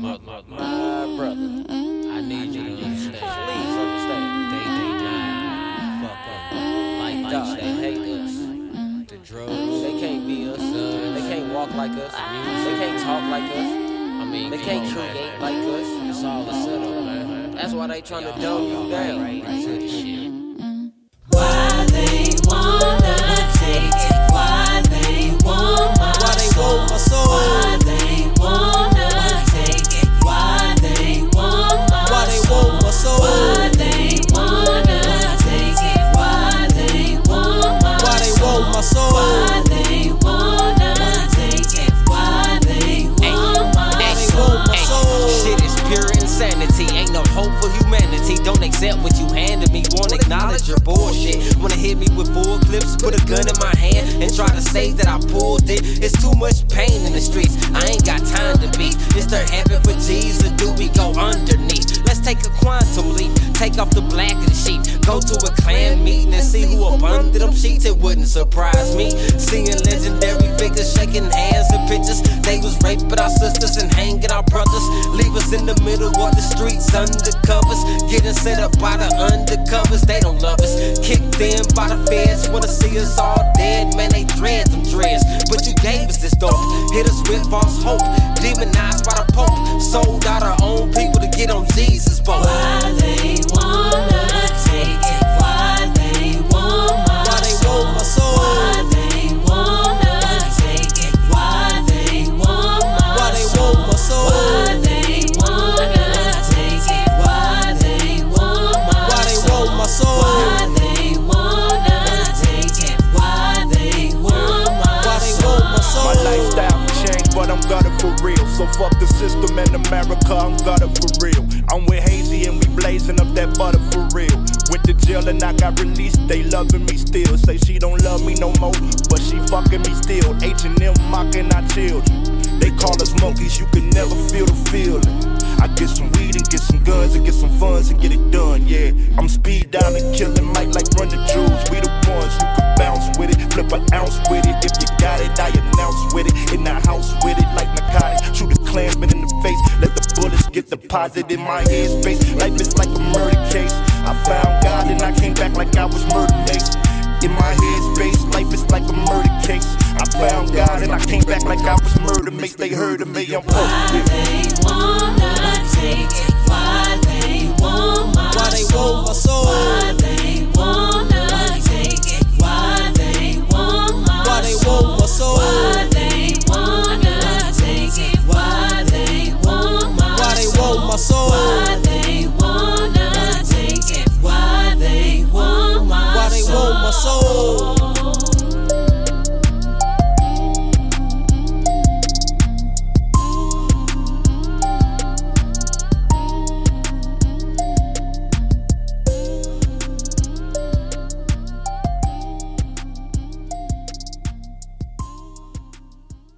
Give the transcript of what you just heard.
mother, mother, my brother. I need you to understand. Please understand. They, they dying. Fuck up. Like dog, they hate us. The drugs. They can't be us. They can't walk like us. They can't talk like us. I mean, they can't create like us. It's all a setup. That's why they trying to dumb you down. Right, shit. Why accept what you handed me. Won't acknowledge your bullshit. Wanna hit me with full clips, put a gun in my hand, and try to say that I pulled it. It's too much pain in the streets. I ain't got time to beat. Is there heaven for Jesus, do we go underneath? Let's take a quantum leap. Take off the black of the sheep. Go to a Klan meeting and see who up under them sheets. It wouldn't surprise me. Seeing Was our sisters and hang hanging our brothers. Leave us in the middle of the streets undercovers. Getting set up by the undercovers. They don't love us. Kicked in by the feds. Wanna see us all dead. Man, they dread them dreads. But you gave us this dope. Hit us with false hope. Demonized fuck the system and America, I'm gutter for real. I'm with Hazy and we blazing up that butter for real. Went to jail and I got released, they loving me still. Say she don't love me no more, but she fucking me still. H&M mocking our children. They call us monkeys, you can never feel the feeling. I get some weed and get some guns and get some funds and get it done, yeah. I'm speed down and Killer Mike like run the Klansman in the face, let the bullets get deposited in my headspace. Life is like a murder case. I found God and I came back like I was Murda Mase. In my headspace, life is like a murder case. I found God and I came back like I was Murda Mase. They heard of me, I'm Why they wanna take it? Why my soul. Why they wanna take it? Why they want my soul? Why they want my soul?